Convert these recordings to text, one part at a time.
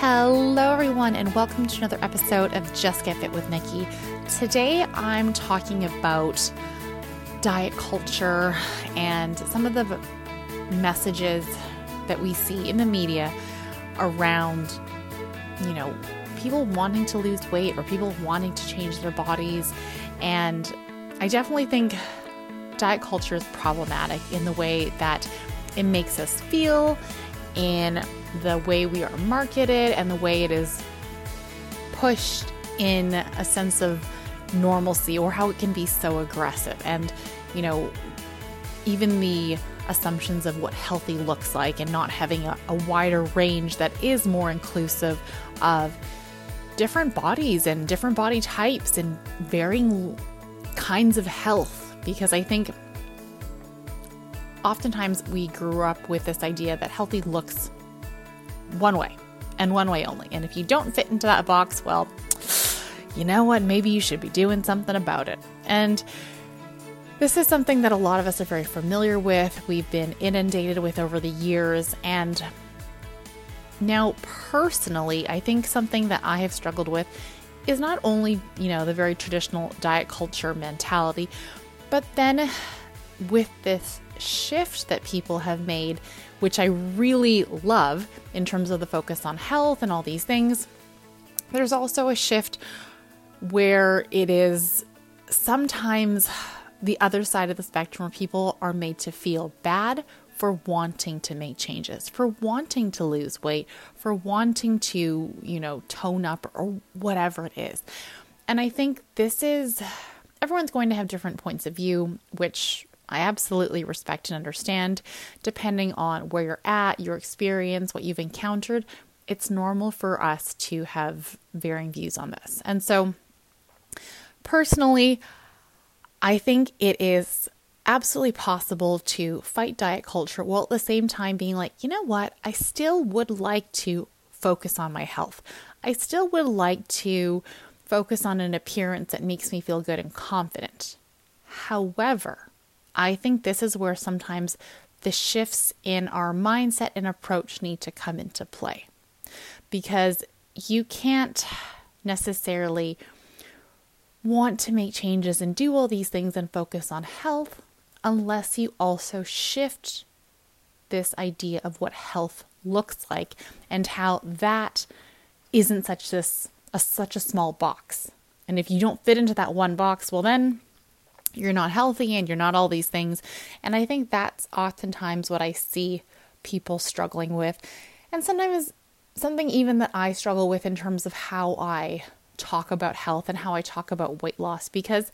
Hello, everyone, and welcome to another episode of Just Get Fit with Nikki. Today, I'm talking about diet culture and some of the messages that we see in the media around, you know, people wanting to lose weight or people wanting to change their bodies. And I definitely think diet culture is problematic in the way that it makes us feel, in the way we are marketed, and the way it is pushed in a sense of normalcy or how it can be so aggressive. And, you know, even the assumptions of what healthy looks like and not having a, a wider range that is more inclusive of different bodies and different body types and varying kinds of health. Because I think oftentimes we grew up with this idea that healthy looks one way and one way only. And if you don't fit into that box, well, you know what? Maybe you should be doing something about it. And this is something that a lot of us are very familiar with. We've been inundated with over the years. And now, personally, I think something that I have struggled with is not only, you know, the very traditional diet culture mentality, but then with this shift that people have made, which I really love in terms of the focus on health and all these things, there's also a shift where it is sometimes the other side of the spectrum where people are made to feel bad for wanting to make changes, for wanting to lose weight, for wanting to, you know, tone up or whatever it is. And I think this is everyone's going to have different points of view, which I absolutely respect and understand. Depending on where you're at, your experience, what you've encountered, it's normal for us to have varying views on this. And so, personally, I think it is absolutely possible to fight diet culture while at the same time being like, you know what, I still would like to focus on my health. I still would like to focus on an appearance that makes me feel good and confident. However, I think this is where sometimes the shifts in our mindset and approach need to come into play because you can't necessarily want to make changes and do all these things and focus on health unless you also shift this idea of what health looks like and how that isn't such this a, such a small box. And if you don't fit into that one box, well then you're not healthy and you're not all these things. And I think that's oftentimes what I see people struggling with. And sometimes something even that I struggle with in terms of how I talk about health and how I talk about weight loss because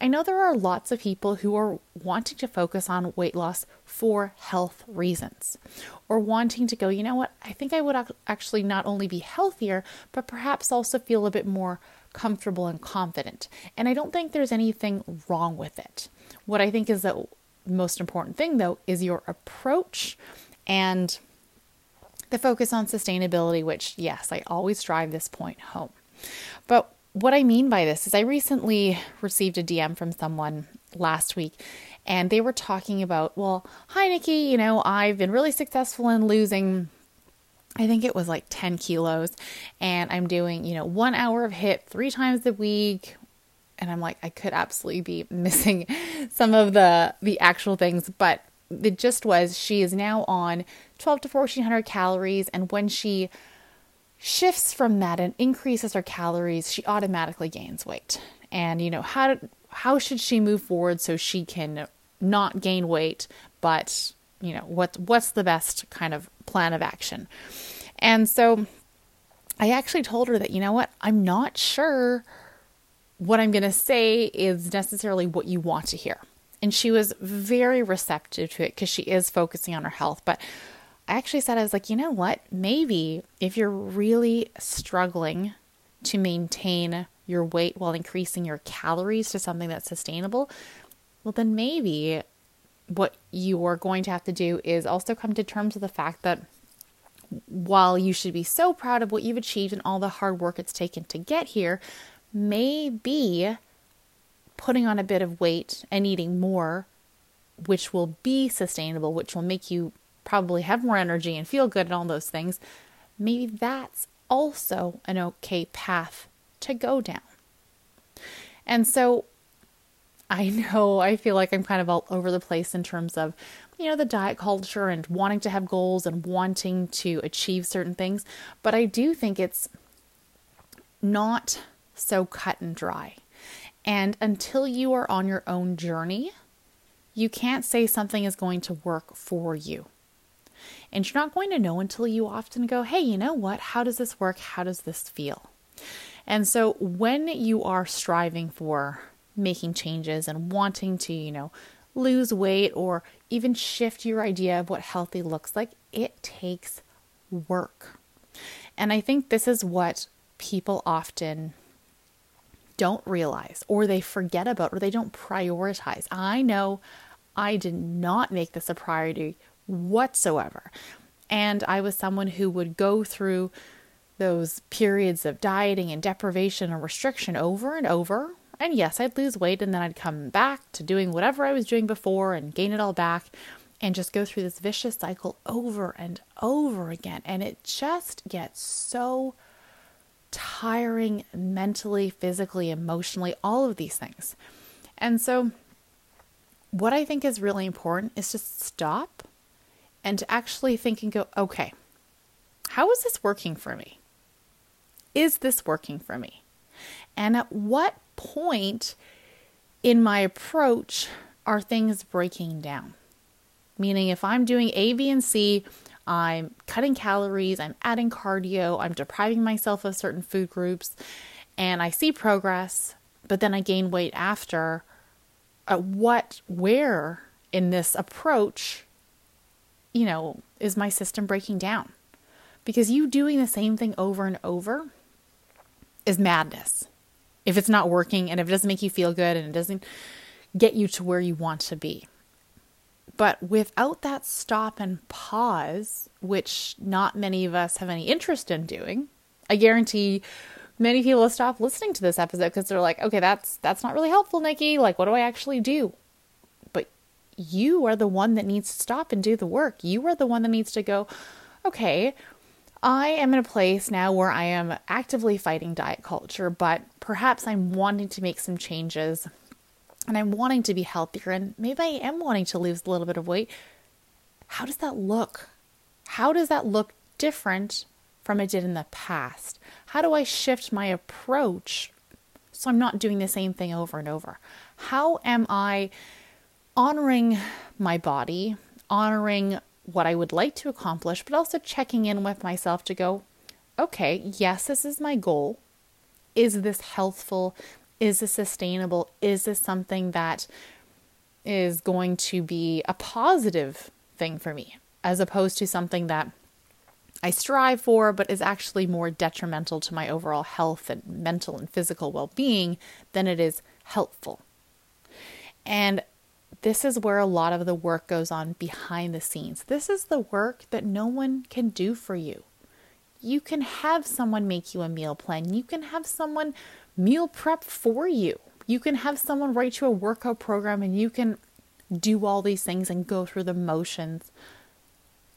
I know there are lots of people who are wanting to focus on weight loss for health reasons or wanting to go, you know what, I think I would actually not only be healthier, but perhaps also feel a bit more comfortable and confident. And I don't think there's anything wrong with it. What I think is the most important thing, though, is your approach and the focus on sustainability, which, yes, I always drive this point home. But what I mean by this is, I recently received a DM from someone last week, and they were talking about, well, hi, Nikki, you know, I've been really successful in losing. I think it was like 10 kilos, and I'm doing, you know, one hour of HIIT three times a week. And I'm like, I could absolutely be missing some of the the actual things, but the gist was she is now on 12 to 1400 calories, and when she shifts from that and increases her calories, she automatically gains weight. And you know, how how should she move forward so she can not gain weight, but you know, what what's the best kind of plan of action? And so I actually told her that, you know what, I'm not sure what I'm going to say is necessarily what you want to hear. And she was very receptive to it because she is focusing on her health. But I actually said, I was like, you know what? Maybe if you're really struggling to maintain your weight while increasing your calories to something that's sustainable, well, then maybe what you are going to have to do is also come to terms with the fact that while you should be so proud of what you've achieved and all the hard work it's taken to get here, maybe putting on a bit of weight and eating more, which will be sustainable, which will make you probably have more energy and feel good and all those things, maybe that's also an okay path to go down. And so I know I feel like I'm kind of all over the place in terms of, you know, the diet culture and wanting to have goals and wanting to achieve certain things, but I do think it's not so cut and dry. And until you are on your own journey, you can't say something is going to work for you. And you're not going to know until you often go, hey, you know what? How does this work? How does this feel? And so when you are striving for making changes and wanting to, you know, lose weight or even shift your idea of what healthy looks like, it takes work. And I think this is what people often don't realize or they forget about or they don't prioritize. I know I did not make this a priority whatsoever. And I was someone who would go through those periods of dieting and deprivation and restriction over and over. And yes, I'd lose weight and then I'd come back to doing whatever I was doing before and gain it all back and just go through this vicious cycle over and over again. And it just gets so tiring mentally, physically, emotionally, all of these things. And so, what I think is really important is to stop and to actually think and go, okay, how is this working for me? Is this working for me? And at what point in my approach are things breaking down? Meaning, if I'm doing A, B, and C, I'm cutting calories, I'm adding cardio, I'm depriving myself of certain food groups, and I see progress, but then I gain weight after. At what, where in this approach you know, is my system breaking down? Because you doing the same thing over and over is madness. If it's not working and if it doesn't make you feel good and it doesn't get you to where you want to be. But without that stop and pause, which not many of us have any interest in doing, I guarantee many people will stop listening to this episode because they're like, okay, that's that's not really helpful, Nikki. Like, what do I actually do? But you are the one that needs to stop and do the work. You are the one that needs to go, okay, I am in a place now where I am actively fighting diet culture, but perhaps I'm wanting to make some changes and I'm wanting to be healthier and maybe I am wanting to lose a little bit of weight. How does that look? How does that look different from it did in the past? How do I shift my approach so I'm not doing the same thing over and over? How am I honoring my body, honoring what I would like to accomplish, but also checking in with myself to go, okay, yes, this is my goal. Is this healthful? Is this sustainable? Is this something that is going to be a positive thing for me, as opposed to something that I strive for, but is actually more detrimental to my overall health and mental and physical well being than it is helpful? And this is where a lot of the work goes on behind the scenes. This is the work that no one can do for you. You can have someone make you a meal plan. You can have someone meal prep for you. You can have someone write you a workout program and you can do all these things and go through the motions.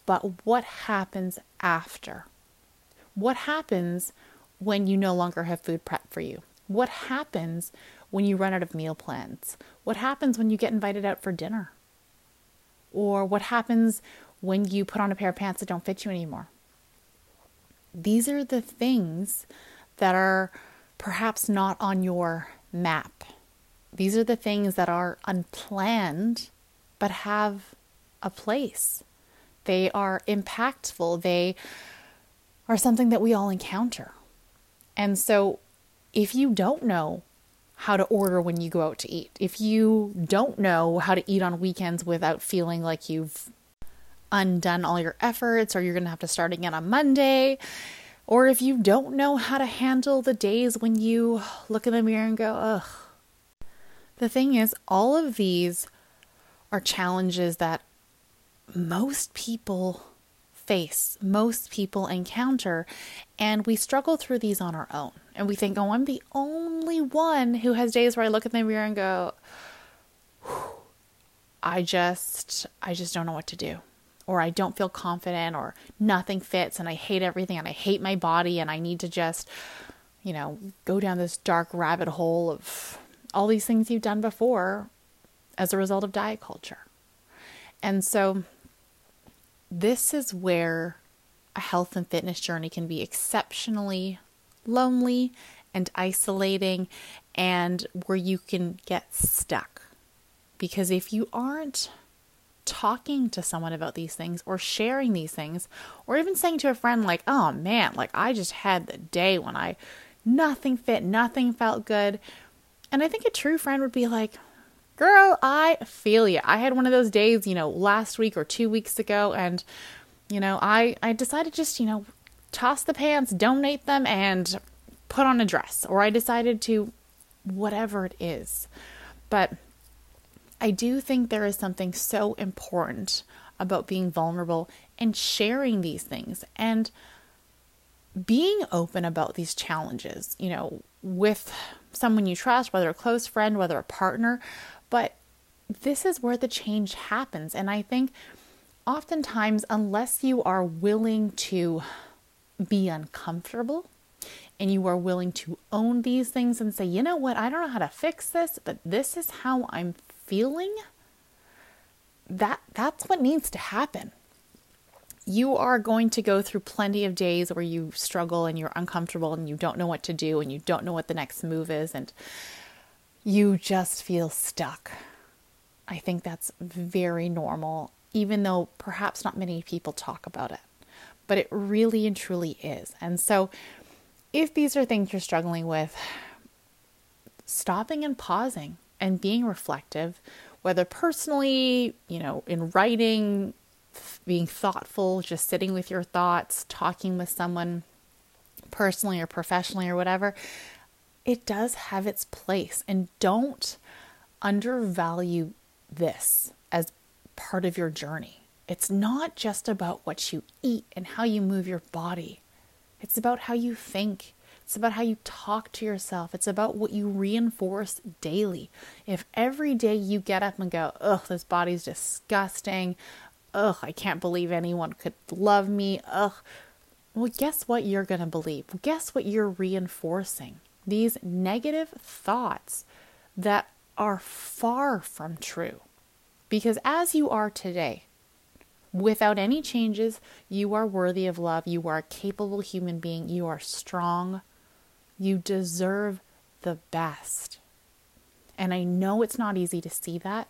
But what happens after? What happens when you no longer have food prep for you? What happens when you run out of meal plans? What happens when you get invited out for dinner? Or what happens when you put on a pair of pants that don't fit you anymore? These are the things that are perhaps not on your map. These are the things that are unplanned but have a place. They are impactful. They are something that we all encounter. And so, if you don't know how to order when you go out to eat. If you don't know how to eat on weekends without feeling like you've undone all your efforts or you're going to have to start again on Monday, or if you don't know how to handle the days when you look in the mirror and go, ugh. The thing is, all of these are challenges that most people face, most people encounter, and we struggle through these on our own. And we think, oh, I'm the only one who has days where I look in the mirror and go, I just, I just don't know what to do. or I don't feel confident or nothing fits and I hate everything and I hate my body and I need to just, you know, go down this dark rabbit hole of all these things you've done before as a result of diet culture. And so this is where a health and fitness journey can be exceptionally lonely and isolating and where you can get stuck. Because if you aren't talking to someone about these things or sharing these things or even saying to a friend like oh man like i just had the day when i nothing fit nothing felt good and i think a true friend would be like girl i feel you i had one of those days you know last week or two weeks ago and you know i i decided just you know toss the pants donate them and put on a dress. Or i decided to whatever it is. But I do think there is something so important about being vulnerable and sharing these things and being open about these challenges, you know, with someone you trust, whether a close friend, whether a partner. But this is where the change happens. And I think oftentimes, unless you are willing to be uncomfortable and you are willing to own these things and say, you know what, I don't know how to fix this, but this is how I'm feeling, that that's what needs to happen. You are going to go through plenty of days where you struggle and you're uncomfortable and you don't know what to do and you don't know what the next move is and you just feel stuck. I think that's very normal, even though perhaps not many people talk about it. But it really and truly is. And so, if these are things you're struggling with, stopping and pausing and being reflective, whether personally, you know, in writing, being thoughtful, just sitting with your thoughts, talking with someone personally or professionally or whatever, it does have its place. And don't undervalue this as part of your journey. It's not just about what you eat and how you move your body, it's about how you think it's about how you talk to yourself. It's about what you reinforce daily. If every day you get up and go, ugh, this body's disgusting. Ugh, I can't believe anyone could love me. Ugh. Well, guess what you're going to believe? Guess what you're reinforcing? These negative thoughts that are far from true. Because as you are today, without any changes, you are worthy of love. You are a capable human being. You are strong. You deserve the best. And I know it's not easy to see that,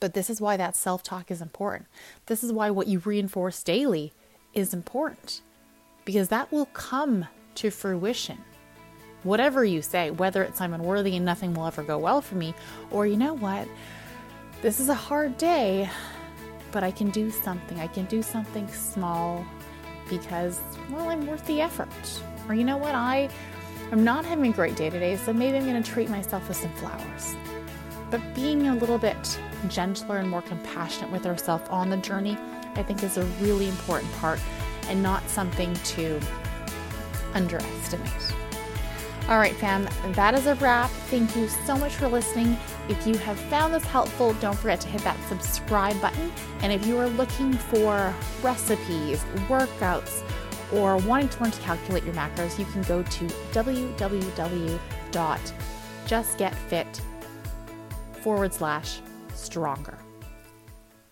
but this is why that self talk is important. This is why what you reinforce daily is important because that will come to fruition. Whatever you say, whether it's I'm unworthy and nothing will ever go well for me, or you know what, this is a hard day, but I can do something. I can do something small because, well, I'm worth the effort. Or you know what, I I'm not having a great day today, so maybe I'm going to treat myself with some flowers. But being a little bit gentler and more compassionate with ourselves on the journey, I think is a really important part and not something to underestimate. All right, fam, that is a wrap. Thank you so much for listening. If you have found this helpful, don't forget to hit that subscribe button. And if you are looking for recipes, workouts, or wanting to learn to calculate your macros, you can go to www.justgetfit forward slash stronger.